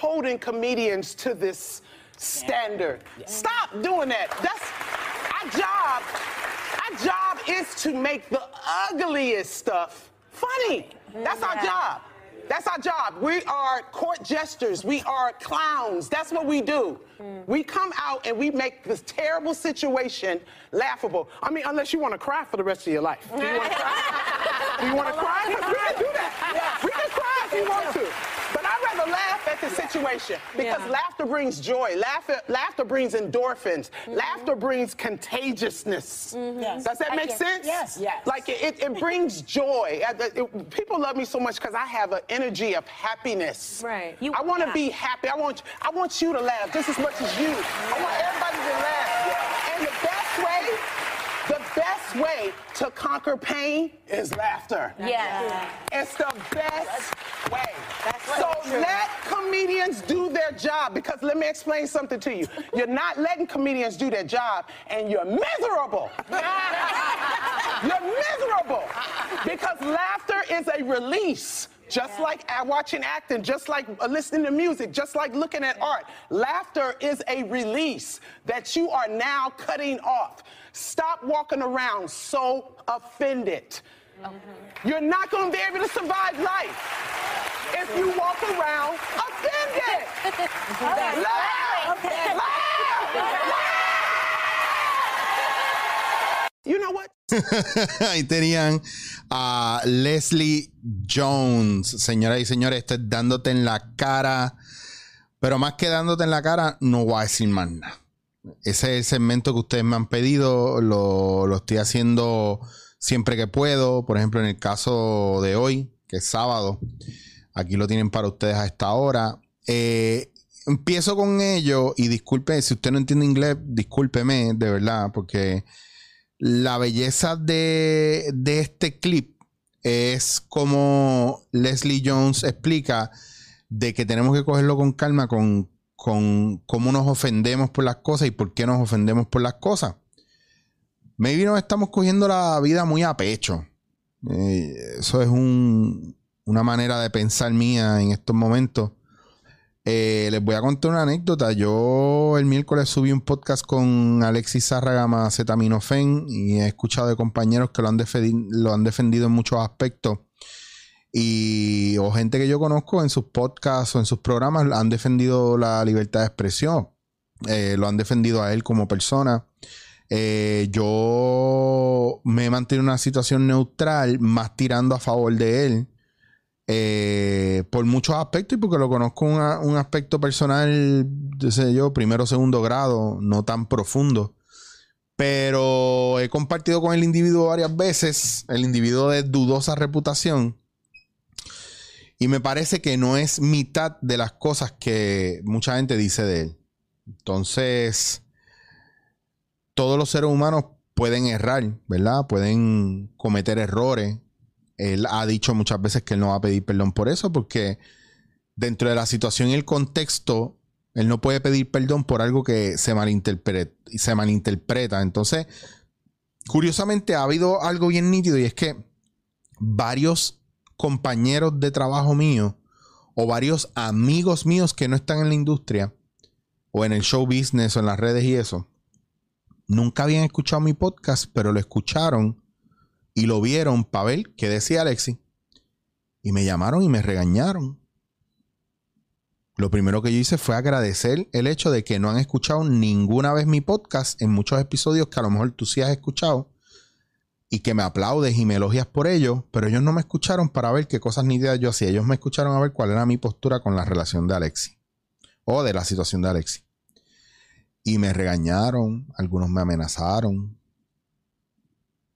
holding comedians to this standard. Stop doing that. That's our job. Our job is to make the ugliest stuff funny. That's our job. That's our job. We are court jesters. We are clowns. That's what we do. Hmm. We come out and we make this terrible situation laughable. I mean, unless you want to cry for the rest of your life. Do you want to cry? do you want to cry? we can do that. We can cry if you want to. But I'd rather laugh at the situation because Yeah. laughter brings joy. Laughter, laughter brings endorphins. Laughter brings contagiousness. Yes. Does that I make get- sense? yes. Yes. Like it, it, it brings joy. Uh, it- people love me so much because I have an energy of happiness. Right. You- I want to yeah. be happy. I want I want you to laugh just as much as you. I want everybody to laugh. And the best way, the best way to conquer pain is laughter. Yeah. It's the best way. That's so true. let comedians do their job because let me explain something to you. You're not letting comedians do their job and you're miserable. you're miserable because laughter is a release. Just like uh, watching acting, just like uh, listening to music, just like looking at art. Laughter is a release that you are now cutting off. Stop walking around so offended. You're not going to be able to survive life if you walk around offended. Laugh! Laugh! Laugh! You know what? Ahí tenían a Leslie Jones. Señoras y señores, esto es dándote en la cara. Pero más que dándote en la cara, no voy a decir más nada. Ese segmento que ustedes me han pedido. Lo, lo estoy haciendo siempre que puedo. Por ejemplo, en el caso de hoy, que es sábado. Aquí lo tienen para ustedes a esta hora. Eh, empiezo con ello y disculpe, si usted no entiende inglés, discúlpeme, de verdad, porque la belleza de, de este clip es como Leslie Jones explica de que tenemos que cogerlo con calma con, con cómo nos ofendemos por las cosas y por qué nos ofendemos por las cosas. Maybe nos estamos cogiendo la vida muy a pecho. Eh, eso es un- una manera de pensar mía en estos momentos. Eh, les voy a contar una anécdota. Yo el miércoles subí un podcast con Alexis Zárraga Acetaminofén y he escuchado de compañeros que lo han, lo han defendido en muchos aspectos. Y o gente que yo conozco en sus podcasts o en sus programas han defendido la libertad de expresión. Eh, lo han defendido a él como persona. Eh, yo me he mantenido en una situación neutral, más tirando a favor de él. eh, por muchos aspectos y porque lo conozco un, a- un aspecto personal, yo sé yo, primero, segundo grado, no tan profundo. Pero he compartido con el individuo varias veces, el individuo de dudosa reputación. Y me parece que no es mitad de las cosas que mucha gente dice de él. Entonces, todos los seres humanos pueden errar, ¿verdad? Pueden cometer errores. Él ha dicho muchas veces que él no va a pedir perdón por eso, porque dentro de la situación y el contexto, él no puede pedir perdón por algo que se malinterpreta. Se malinterpreta. Entonces, curiosamente, ha habido algo bien nítido y es que varios compañeros de trabajo mío o varios amigos míos que no están en la industria o en el show business o en las redes y eso, nunca habían escuchado mi podcast, pero lo escucharon y lo vieron para ver qué decía Alexi. Y me llamaron y me regañaron. Lo primero que yo hice fue agradecer el hecho de que no han escuchado ninguna vez mi podcast en muchos episodios que a lo mejor tú sí has escuchado y que me aplaudes y me elogias por ello, pero ellos no me escucharon para ver qué cosas nítidas yo hacía. Ellos me escucharon a ver cuál era mi postura con la relación de Alexi o de la situación de Alexi. Y me regañaron, algunos me amenazaron,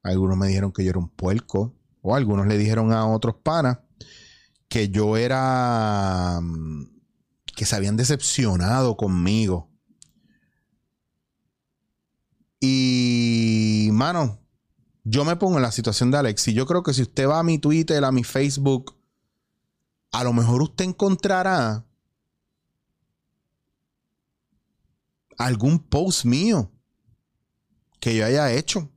algunos me dijeron que yo era un puerco, o algunos le dijeron a otros panas que yo era. mm, que se habían decepcionado conmigo. Y, mano, yo me pongo en la situación de Alex. Y yo creo que si usted va a mi Twitter, a mi Facebook, a lo mejor usted encontrará algún post mío que yo haya hecho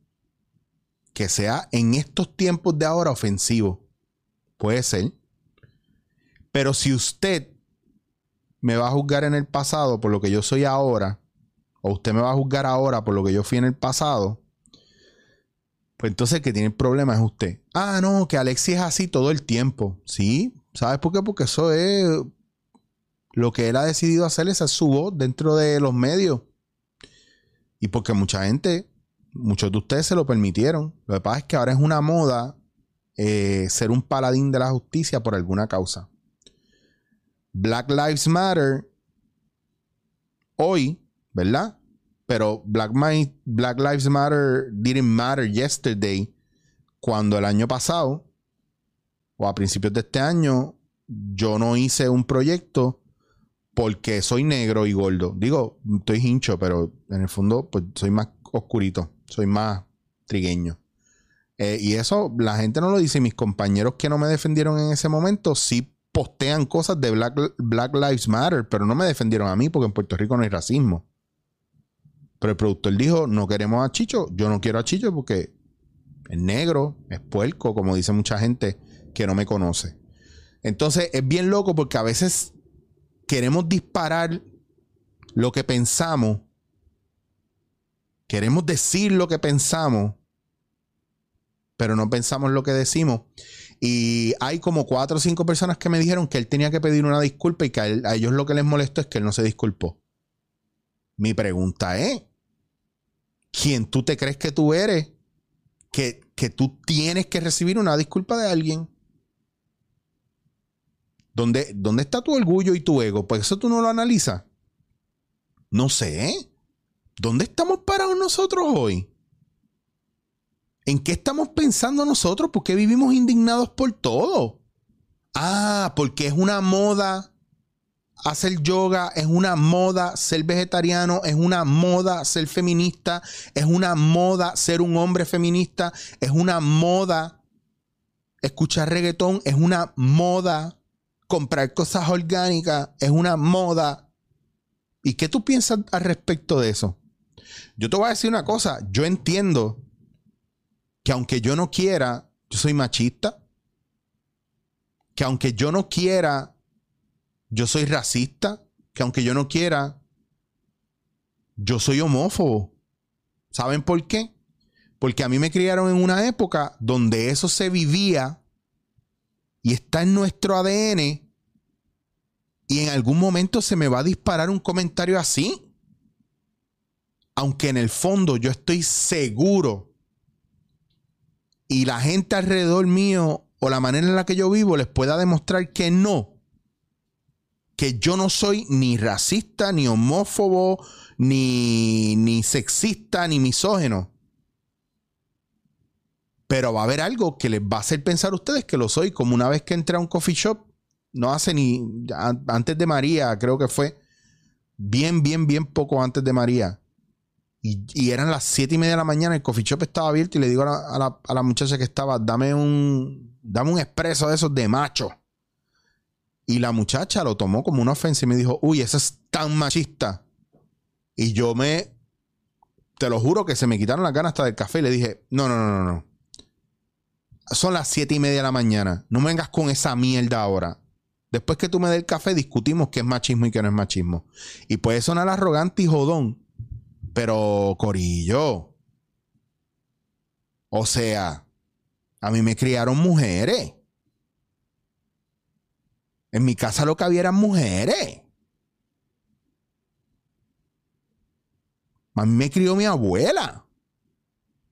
que sea en estos tiempos de ahora ofensivo. Puede ser. Pero si usted me va a juzgar en el pasado por lo que yo soy ahora, o usted me va a juzgar ahora por lo que yo fui en el pasado, pues entonces que tiene el problema es usted. Ah, no, que Alexis es así todo el tiempo. Sí, ¿sabes por qué? Porque eso es lo que él ha decidido hacer, esa es su voz dentro de los medios. Y porque mucha gente, muchos de ustedes se lo permitieron. Lo que pasa es que ahora es una moda eh, ser un paladín de la justicia por alguna causa. Black Lives Matter hoy, ¿verdad? Pero Black, Lives Matter didn't matter yesterday cuando el año pasado o a principios de este año yo no hice un proyecto porque soy negro y gordo. Digo, estoy hincho, pero en el fondo pues soy más oscurito, soy más trigueño. Eh, y eso la gente no lo dice. Mis compañeros que no me defendieron en ese momento sí postean cosas de Black Lives Matter, pero no me defendieron a mí porque en Puerto Rico no hay racismo. Pero el productor dijo, no queremos a Chicho, yo no quiero a Chicho porque es negro, es puerco, como dice mucha gente que no me conoce. Entonces es bien loco porque a veces queremos disparar lo que pensamos, queremos decir lo que pensamos, pero no pensamos lo que decimos. Y hay como cuatro o cinco personas que me dijeron que él tenía que pedir una disculpa y que a, ellos lo que les molestó es que él no se disculpó. Mi pregunta es, ¿quién tú te crees que tú eres? Que, que tú tienes que recibir una disculpa de alguien. ¿Dónde, ¿Dónde está tu orgullo y tu ego? Pues eso tú no lo analizas. No sé. ¿Dónde estamos parados nosotros hoy? ¿En qué estamos pensando nosotros? ¿Por qué vivimos indignados por todo? Ah, porque es una moda hacer yoga, es una moda ser vegetariano, es una moda ser feminista, es una moda ser un hombre feminista, es una moda escuchar reggaetón, es una moda comprar cosas orgánicas es una moda. ¿Y qué tú piensas al respecto de eso? Yo te voy a decir una cosa, yo entiendo que aunque yo no quiera, yo soy machista, que aunque yo no quiera, yo soy racista, que aunque yo no quiera, yo soy homófobo. ¿Saben por qué? Porque a mí me criaron en una época donde eso se vivía y está en nuestro ADN y en algún momento se me va a disparar un comentario así. Aunque en el fondo yo estoy seguro y la gente alrededor mío o la manera en la que yo vivo les pueda demostrar que no. Yo no soy ni racista, ni homófobo, ni, ni sexista, ni misógeno. Pero va a haber algo que les va a hacer pensar a ustedes que lo soy, como una vez que entré a un coffee shop, no hace ni, antes de María, creo que fue, bien, bien, bien poco antes de María. Y, eran las siete y media de la mañana, el coffee shop estaba abierto y le digo a la, a la, muchacha que estaba, dame un, dame un expreso de esos de macho. Y la muchacha lo tomó como una ofensa y me dijo, uy, eso es tan machista. Y yo me, te lo juro que se me quitaron las ganas hasta del café y le dije, no, no, no, no, no son las siete y media de la mañana. No me vengas con esa mierda ahora. Después que tú me des el café, discutimos qué es machismo y qué no es machismo. Y puede sonar arrogante y jodón. Pero, Corillo. O sea, a mí me criaron mujeres. En mi casa lo que había eran mujeres. A mí me crió mi abuela.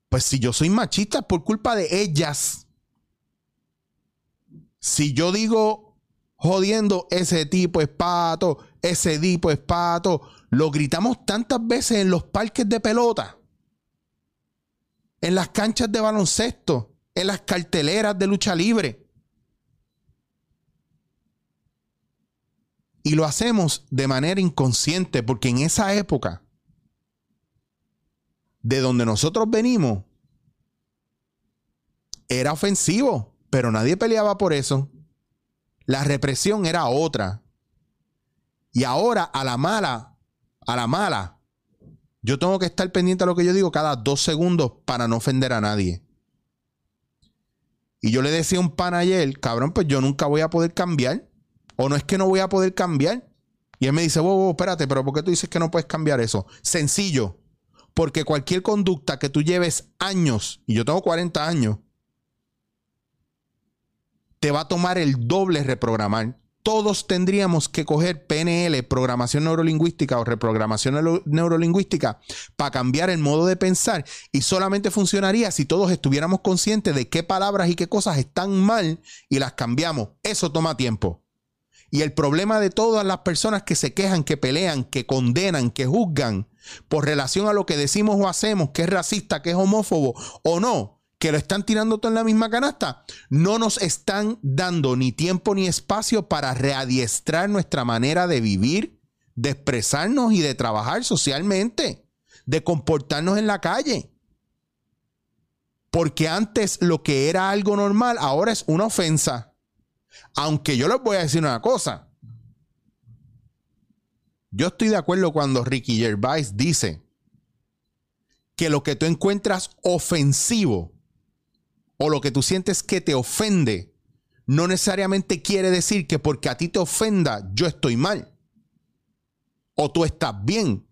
Pues si yo soy machista es por culpa de ellas si yo digo jodiendo ese tipo es pato, ese tipo es pato, lo gritamos tantas veces en los parques de pelota, en las canchas de baloncesto, en las carteleras de lucha libre. Y lo hacemos de manera inconsciente porque en esa época, de donde nosotros venimos, era ofensivo pero nadie peleaba por eso. La represión era otra. Y ahora, a la mala, a la mala, yo tengo que estar pendiente a lo que yo digo cada dos segundos para no ofender a nadie. Y yo le decía a un pan ayer, cabrón, pues yo nunca voy a poder cambiar. O no es que no voy a poder cambiar. Y él me dice, wow, wow, espérate, pero ¿por qué tú dices que no puedes cambiar eso? Sencillo. Porque cualquier conducta que tú lleves años, y yo tengo 40 años, te va a tomar el doble reprogramar. Todos tendríamos que coger PNL, programación neurolingüística o reprogramación neurolingüística, para cambiar el modo de pensar. Y solamente funcionaría si todos estuviéramos conscientes de qué palabras y qué cosas están mal y las cambiamos. Eso toma tiempo. Y el problema de todas las personas que se quejan, que pelean, que condenan, que juzgan por relación a lo que decimos o hacemos, que es racista, que es homófobo o no, que lo están tirando todo en la misma canasta, no nos están dando ni tiempo ni espacio para readiestrar nuestra manera de vivir, de expresarnos y de trabajar socialmente, de comportarnos en la calle. Porque antes lo que era algo normal ahora es una ofensa. Aunque yo les voy a decir una cosa. Yo estoy de acuerdo cuando Ricky Gervais dice que lo que tú encuentras ofensivo o lo que tú sientes que te ofende no necesariamente quiere decir que porque a ti te ofenda yo estoy mal o tú estás bien.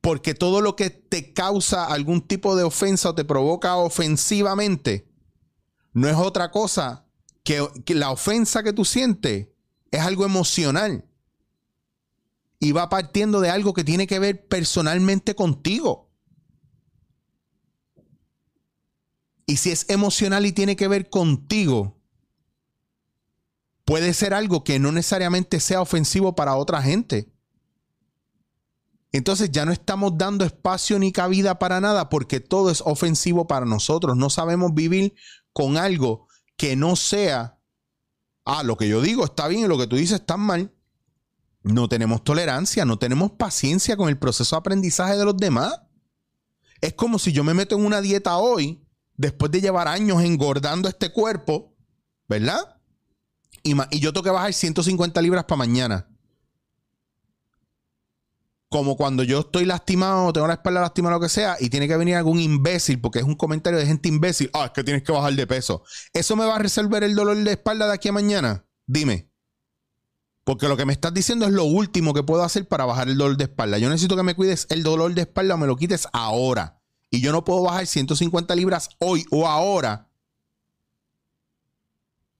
Porque todo lo que te causa algún tipo de ofensa o te provoca ofensivamente no es otra cosa que, la ofensa que tú sientes es algo emocional y va partiendo de algo que tiene que ver personalmente contigo. Y si es emocional y tiene que ver contigo, puede ser algo que no necesariamente sea ofensivo para otra gente. Entonces ya no estamos dando espacio ni cabida para nada porque todo es ofensivo para nosotros. No sabemos vivir con algo que no sea, ah, lo que yo digo está bien y lo que tú dices está mal. No tenemos tolerancia, no tenemos paciencia con el proceso de aprendizaje de los demás. Es como si yo me meto en una dieta hoy, después de llevar años engordando este cuerpo, ¿verdad? Y, y yo tengo que bajar 150 libras para mañana como cuando yo estoy lastimado, tengo la espalda lastimada, lo que sea, y tiene que venir algún imbécil, porque es un comentario de gente imbécil. Ah, es que tienes que bajar de peso. ¿Eso me va a resolver el dolor de espalda de aquí a mañana? Dime. Porque lo que me estás diciendo es lo último que puedo hacer para bajar el dolor de espalda. Yo necesito que me cuides el dolor de espalda o me lo quites ahora. Y yo no puedo bajar 150 libras hoy o ahora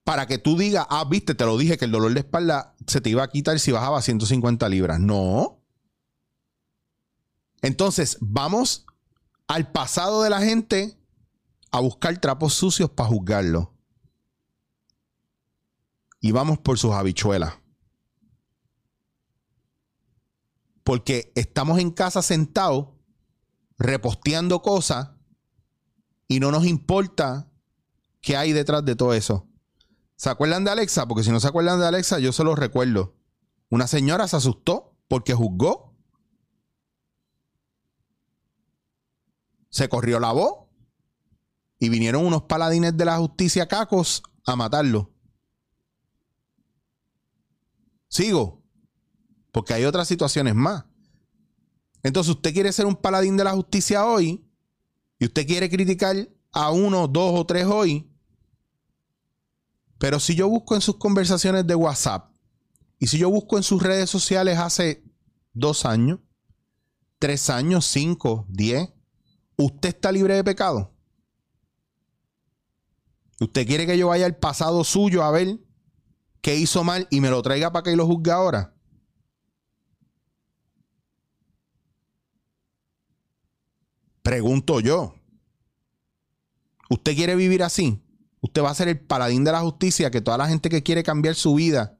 para que tú digas, ah, viste, te lo dije que el dolor de espalda se te iba a quitar si bajaba 150 libras. No. Entonces, vamos al pasado de la gente a buscar trapos sucios para juzgarlo. Y vamos por sus habichuelas. Porque estamos en casa sentados, reposteando cosas, y no nos importa qué hay detrás de todo eso. ¿Se acuerdan de Alexa? Porque si no se acuerdan de Alexa, yo se los recuerdo. Una señora se asustó porque juzgó se corrió la voz y vinieron unos paladines de la justicia cacos a matarlo. Sigo, porque hay otras situaciones más. Entonces usted quiere ser un paladín de la justicia hoy y usted quiere criticar a uno, dos o tres hoy. Pero si yo busco en sus conversaciones de WhatsApp y si yo busco en sus redes sociales hace dos años, tres años, cinco, diez, ¿Usted está libre de pecado? ¿Usted quiere que yo vaya al pasado suyo a ver qué hizo mal y me lo traiga para que lo juzgue ahora? Pregunto yo. ¿Usted quiere vivir así? Usted va a ser el paladín de la justicia que toda la gente que quiere cambiar su vida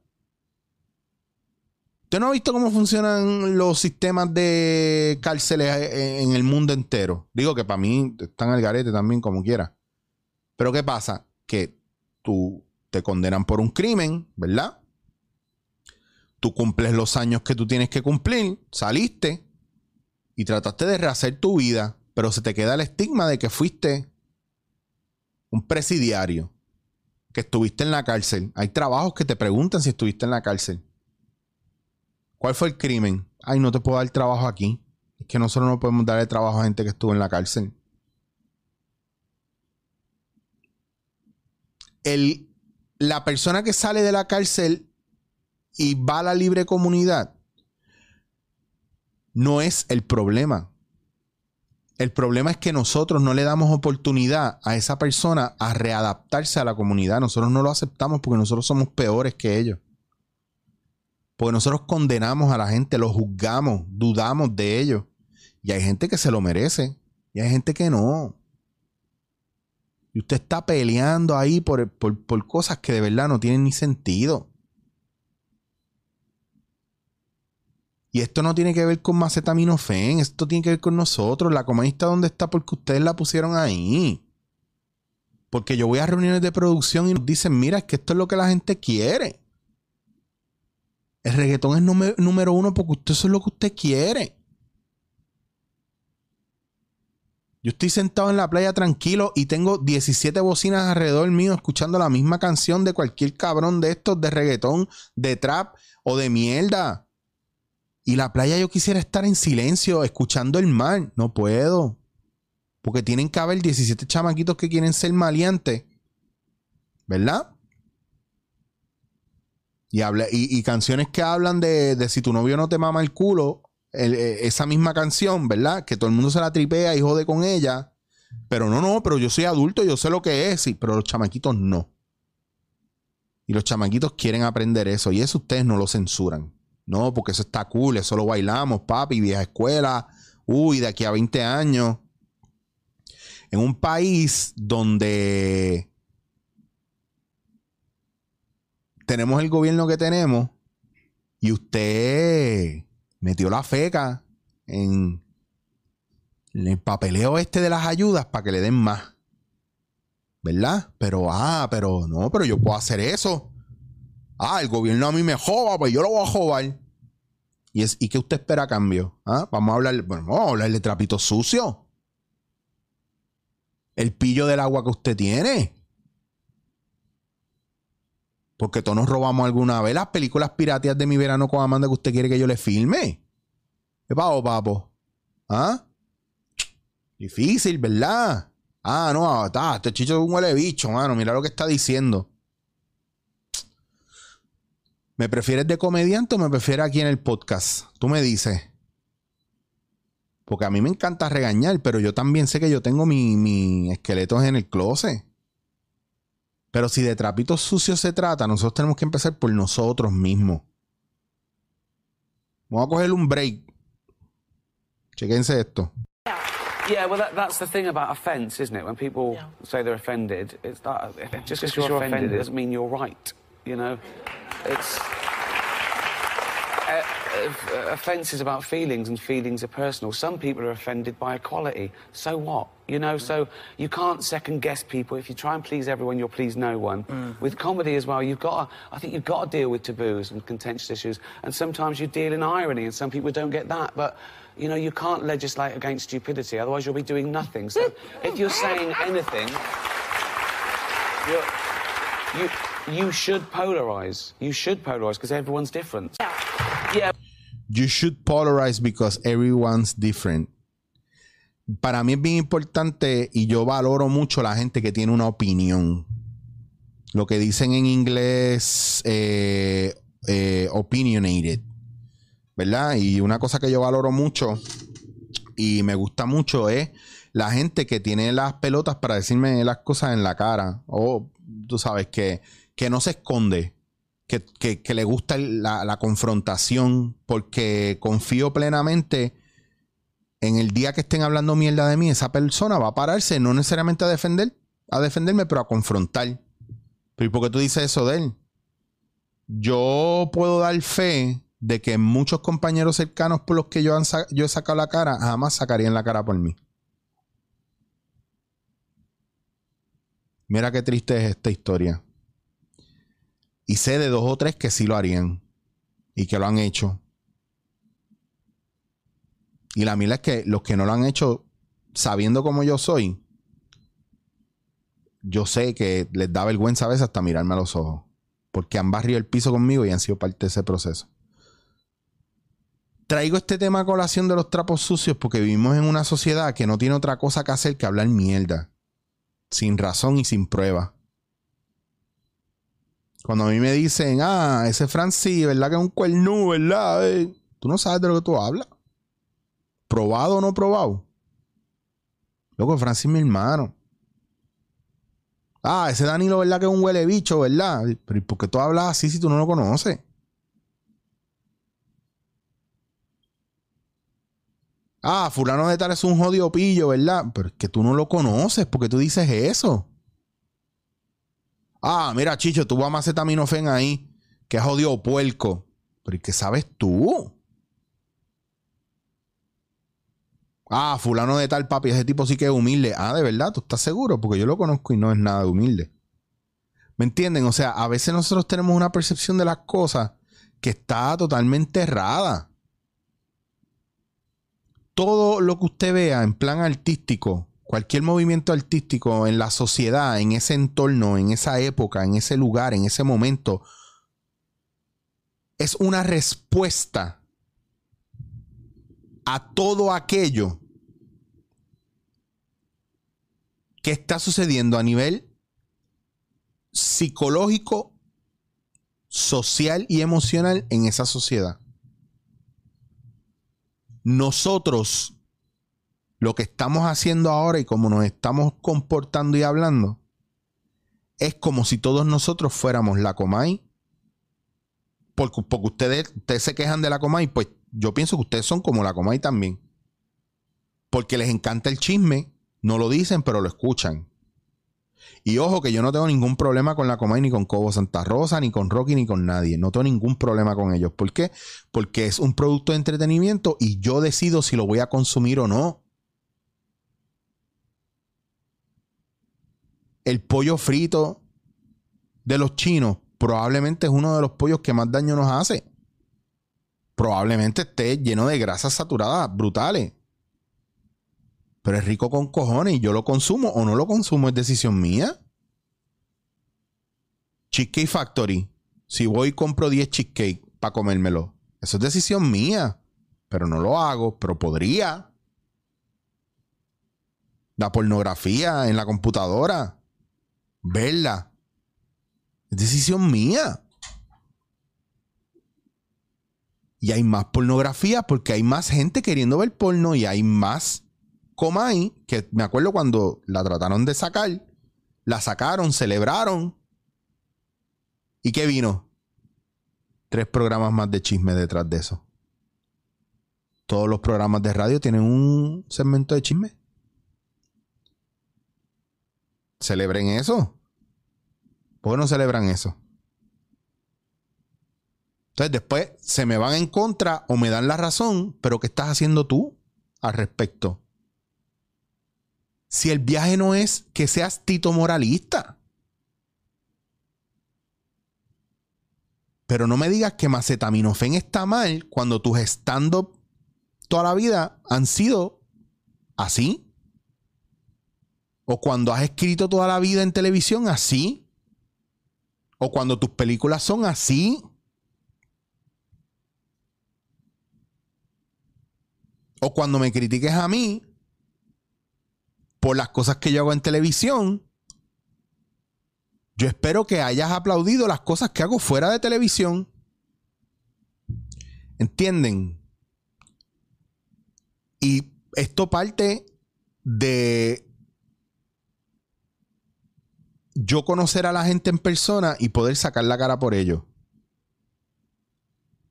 ¿Usted no ha visto cómo funcionan los sistemas de cárceles en el mundo entero? Digo que para mí están al garete también, como quiera. Pero ¿qué pasa? Que tú te condenan por un crimen, ¿verdad? Tú cumples los años que tú tienes que cumplir, saliste y trataste de rehacer tu vida, pero se te queda el estigma de que fuiste un presidiario, que estuviste en la cárcel. Hay trabajos que te preguntan si estuviste en la cárcel. ¿Cuál fue el crimen? Ay, no te puedo dar trabajo aquí. Es que nosotros no podemos darle trabajo a gente que estuvo en la cárcel. El, la persona que sale de la cárcel y va a la libre comunidad, no es el problema. El problema es que nosotros no le damos oportunidad a esa persona a readaptarse a la comunidad. Nosotros no lo aceptamos porque nosotros somos peores que ellos. Porque nosotros condenamos a la gente, los juzgamos, dudamos de ellos. Y hay gente que se lo merece y hay gente que no. Y usted está peleando ahí por, por cosas que de verdad no tienen ni sentido. Y esto no tiene que ver con macetaminofen, esto tiene que ver con nosotros. La coma está donde está porque ustedes la pusieron ahí. Porque yo voy a reuniones de producción y nos dicen, mira, es que esto es lo que la gente quiere. El reggaetón es número uno porque usted eso es lo que usted quiere. Yo estoy sentado en la playa tranquilo y tengo 17 bocinas alrededor mío escuchando la misma canción de cualquier cabrón de estos de reggaetón, de trap o de mierda. Y la playa yo quisiera estar en silencio, escuchando el mar. No puedo. Porque tienen que haber 17 chamaquitos que quieren ser maleantes. ¿Verdad? Y, y, canciones que hablan de, si tu novio no te mama el culo. Eh, esa misma canción, ¿verdad? Que todo el mundo se la tripea y jode con ella. Pero no, no, pero yo soy adulto, yo sé lo que es. Sí, pero los chamaquitos no. Y los chamaquitos quieren aprender eso. Y eso ustedes no lo censuran. No, porque eso está cool, eso lo bailamos, papi, vieja escuela. Uy, de aquí a 20 años. En un país donde tenemos el gobierno que tenemos y usted metió la feca en el papeleo este de las ayudas para que le den más. ¿Verdad? Pero, ah, pero no, pero yo puedo hacer eso. Ah, el gobierno a mí me joba, pues yo lo voy a jobar. ¿Y, es, ¿y qué usted espera a cambio? ¿Ah? Vamos a hablar, vamos a hablar de trapito sucio. El pillo del agua que usted tiene. Porque todos nos robamos alguna vez las películas pirateas de mi verano con Amanda que usted quiere que yo le filme. ¿Qué pago, papo? ¿Ah? Difícil, ¿verdad? Ah, no, está, este chicho es un huele bicho, mano. Mira lo que está diciendo. ¿Me prefieres de comediante o me prefieres aquí en el podcast? Tú me dices. Porque a mí me encanta regañar, pero yo también sé que yo tengo mis mi esqueletos en el closet. Pero si de trapitos sucios se trata, nosotros tenemos que empezar por nosotros mismos. Vamos a coger un break. Chequense esto. Yeah, well, that, that's the thing about offence, isn't it? When people yeah. say they're offended, it's that just because you're, you're offended, doesn't mean you're right. You know, it's offence is about feelings, and feelings are personal. Some people are offended by equality. So what? You know, mm. so you can't second guess people. If you try and please everyone, you'll please no one. Mm. With comedy as well, you've got to, I think you've got to deal with taboos and contentious issues. And sometimes you deal in irony, and some people don't get that. But you know, you can't legislate against stupidity, otherwise you'll be doing nothing. So if you're saying anything, you you should polarize. You should polarize because everyone's different. Yeah. Yeah. You should polarize because everyone's different. Para mí es bien importante y yo valoro mucho la gente que tiene una opinión. Lo que dicen en inglés, eh, eh, opinionated. ¿Verdad? Y una cosa que yo valoro mucho y me gusta mucho es la gente que tiene las pelotas para decirme las cosas en la cara. O tú sabes que que no se esconde, que, le gusta la, confrontación, porque confío plenamente en el día que estén hablando mierda de mí, esa persona va a pararse, no necesariamente a defender, a defenderme, pero a confrontar. Pero ¿y por qué tú dices eso de él? Yo puedo dar fe de que muchos compañeros cercanos por los que yo, yo he sacado la cara, jamás sacarían la cara por mí. Mira qué triste es esta historia. Y sé de dos o tres que sí lo harían y que lo han hecho. Y la mila es que los que no lo han hecho, sabiendo cómo yo soy, yo sé que les da vergüenza a veces hasta mirarme a los ojos. Porque han barrido el piso conmigo y han sido parte de ese proceso. Traigo este tema a colación de los trapos sucios porque vivimos en una sociedad que no tiene otra cosa que hacer que hablar mierda. Sin razón y sin prueba. Cuando a mí me dicen, ah, ese Francis, ¿verdad que es un cuerno, verdad? Eh, tú no sabes de lo que tú hablas. ¿Probado o no probado? Loco, Francis, mi hermano. Ah, ese Danilo, ¿verdad que es un huele bicho, verdad? Pero ¿por qué tú hablas así si tú no lo conoces? Ah, fulano de tal es un jodido pillo, ¿verdad? Pero es que tú no lo conoces, porque tú dices eso. Ah, mira, Chicho, tú vas a macetaminofen ahí, es jodido puerco. Pero ¿y qué sabes tú? Ah, fulano de tal papi, ese tipo sí que es humilde. Ah, de verdad, tú estás seguro, porque yo lo conozco y no es nada humilde. ¿Me entienden? O sea, a veces nosotros tenemos una percepción de las cosas que está totalmente errada. Todo lo que usted vea en plan artístico, cualquier movimiento artístico en la sociedad, en ese entorno, en esa época, en ese lugar, en ese momento, es una respuesta a todo aquello que está sucediendo a nivel psicológico, social y emocional en esa sociedad. Nosotros, lo que estamos haciendo ahora y como nos estamos comportando y hablando, es como si todos nosotros fuéramos la Comay. Porque, porque ustedes, ustedes se quejan de la Comay, pues yo pienso que ustedes son como la Comay también. Porque les encanta el chisme, no lo dicen, pero lo escuchan. Y ojo que yo no tengo ningún problema con la Comay, ni con Cobo Santa Rosa, ni con Rocky, ni con nadie. No tengo ningún problema con ellos. ¿Por qué? Porque es un producto de entretenimiento y yo decido si lo voy a consumir o no. El pollo frito de los chinos probablemente es uno de los pollos que más daño nos hace probablemente esté lleno de grasas saturadas brutales. Pero es rico con cojones y yo lo consumo o no lo consumo, es decisión mía. Cheesecake Factory. Si voy y compro 10 cheesecake para comérmelo, eso es decisión mía. Pero no lo hago, pero podría. La pornografía en la computadora. Verla. Es decisión mía. y hay más pornografía porque hay más gente queriendo ver porno y hay más Comay, que me acuerdo cuando la trataron de sacar, la sacaron, celebraron. ¿Y qué vino? Tres programas más de chisme detrás de eso. Todos los programas de radio tienen un segmento de chisme. Celebren eso. ¿Por qué no celebran eso? Entonces después se me van en contra o me dan la razón, pero ¿qué estás haciendo tú al respecto? Si el viaje no es que seas tito moralista. Pero no me digas que macetaminofen está mal cuando tus stand-up toda la vida han sido así. O cuando has escrito toda la vida en televisión así. O cuando tus películas son así. o cuando me critiques a mí por las cosas que yo hago en televisión, yo espero que hayas aplaudido las cosas que hago fuera de televisión. ¿Entienden? Y esto parte de yo conocer a la gente en persona y poder sacar la cara por ellos.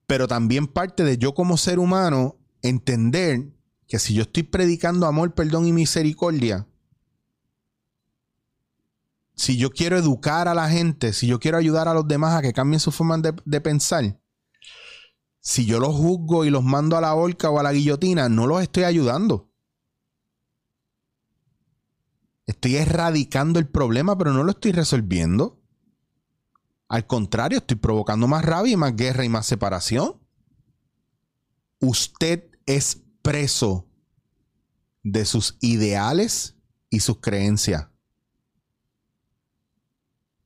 Pero también parte de yo como ser humano entender que si yo estoy predicando amor, perdón y misericordia, si yo quiero educar a la gente, si yo quiero ayudar a los demás a que cambien su forma de, pensar, si yo los juzgo y los mando a la horca o a la guillotina, no los estoy ayudando. Estoy erradicando el problema, pero no lo estoy resolviendo. Al contrario, estoy provocando más rabia más guerra y más separación. Usted es preso de sus ideales y sus creencias.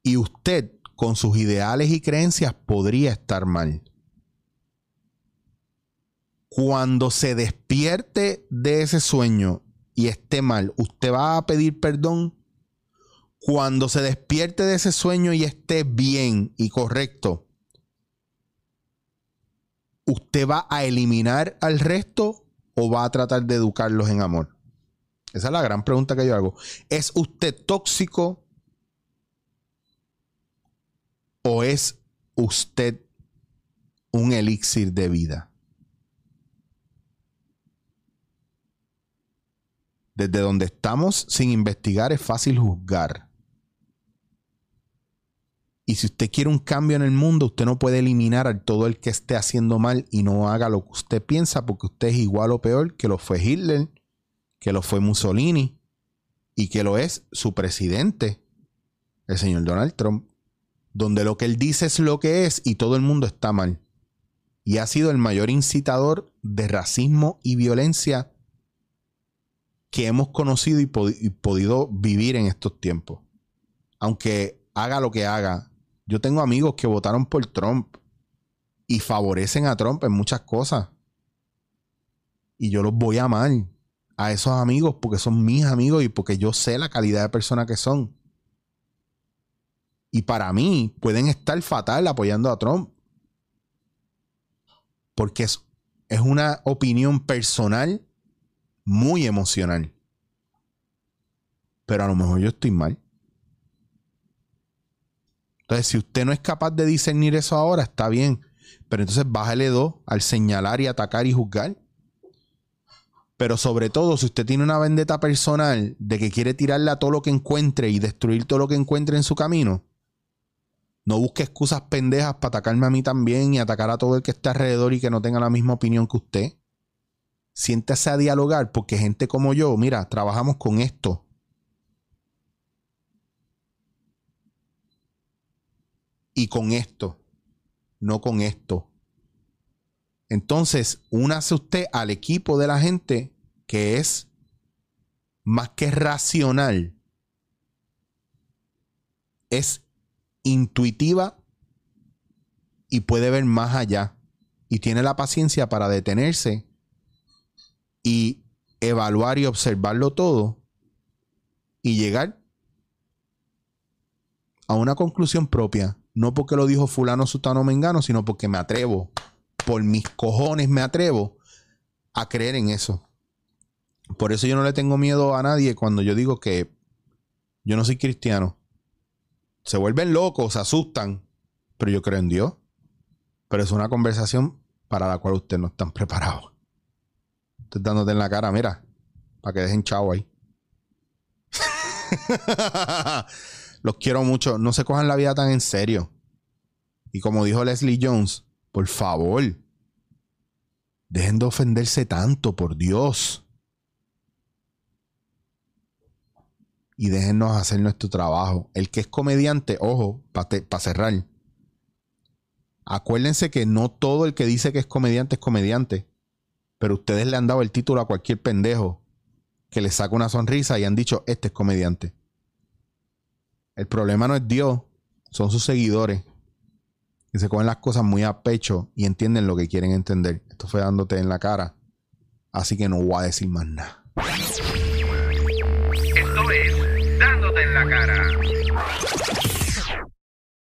Y usted con sus ideales y creencias podría estar mal. Cuando se despierte de ese sueño y esté mal, ¿usted va a pedir perdón? Cuando se despierte de ese sueño y esté bien y correcto, ¿usted va a eliminar al resto o va a tratar de educarlos en amor? Esa es la gran pregunta que yo hago. ¿Es usted tóxico o es usted un elixir de vida? Desde donde estamos sin investigar es fácil juzgar. Y si usted quiere un cambio en el mundo, usted no puede eliminar a todo el que esté haciendo mal y no haga lo que usted piensa, porque usted es igual o peor que lo fue Hitler, que lo fue Mussolini y que lo es su presidente, el señor Donald Trump, donde lo que él dice es lo que es y todo el mundo está mal. Y ha sido el mayor incitador de racismo y violencia que hemos conocido y, podido vivir en estos tiempos. Aunque haga lo que haga, yo tengo amigos que votaron por Trump y favorecen a Trump en muchas cosas. Y yo los voy a amar a esos amigos porque son mis amigos y porque yo sé la calidad de persona que son. Y para mí pueden estar fatal apoyando a Trump. Porque es, es una opinión personal muy emocional. Pero a lo mejor yo estoy mal. Entonces, si usted no es capaz de discernir eso ahora, está bien. Pero entonces bájale dos al señalar y atacar y juzgar. Pero sobre todo, si usted tiene una vendetta personal de que quiere tirarle a todo lo que encuentre y destruir todo lo que encuentre en su camino, no busque excusas pendejas para atacarme a mí también y atacar a todo el que esté alrededor y que no tenga la misma opinión que usted. Siéntese a dialogar porque gente como yo, mira, trabajamos con esto. Y con esto, no con esto. Entonces, únase usted al equipo de la gente que es más que racional, es intuitiva y puede ver más allá y tiene la paciencia para detenerse y evaluar y observarlo todo y llegar a una conclusión propia, no porque lo dijo fulano, sutano, mengano, sino porque me atrevo por mis cojones me atrevo a creer en eso. Por eso yo no le tengo miedo a nadie cuando yo digo que yo no soy cristiano. Se vuelven locos, se asustan, pero yo creo en Dios. Pero es una conversación para la cual ustedes no están preparados. Estoy dándote en la cara, mira, para que dejen chavo ahí. Los quiero mucho. No se cojan la vida tan en serio. Y como dijo Leslie Jones, por favor. Dejen de ofenderse tanto, por Dios. Y déjennos hacer nuestro trabajo. El que es comediante, ojo, para cerrar. Acuérdense que no todo el que dice que es comediante es comediante. Pero ustedes le han dado el título a cualquier pendejo que le saca una sonrisa y han dicho, este es comediante. El problema no es Dios, son sus seguidores que se cogen las cosas muy a pecho y entienden lo que quieren entender. Esto fue dándote en la cara. Así que no voy a decir más nada. Esto es dándote en la cara.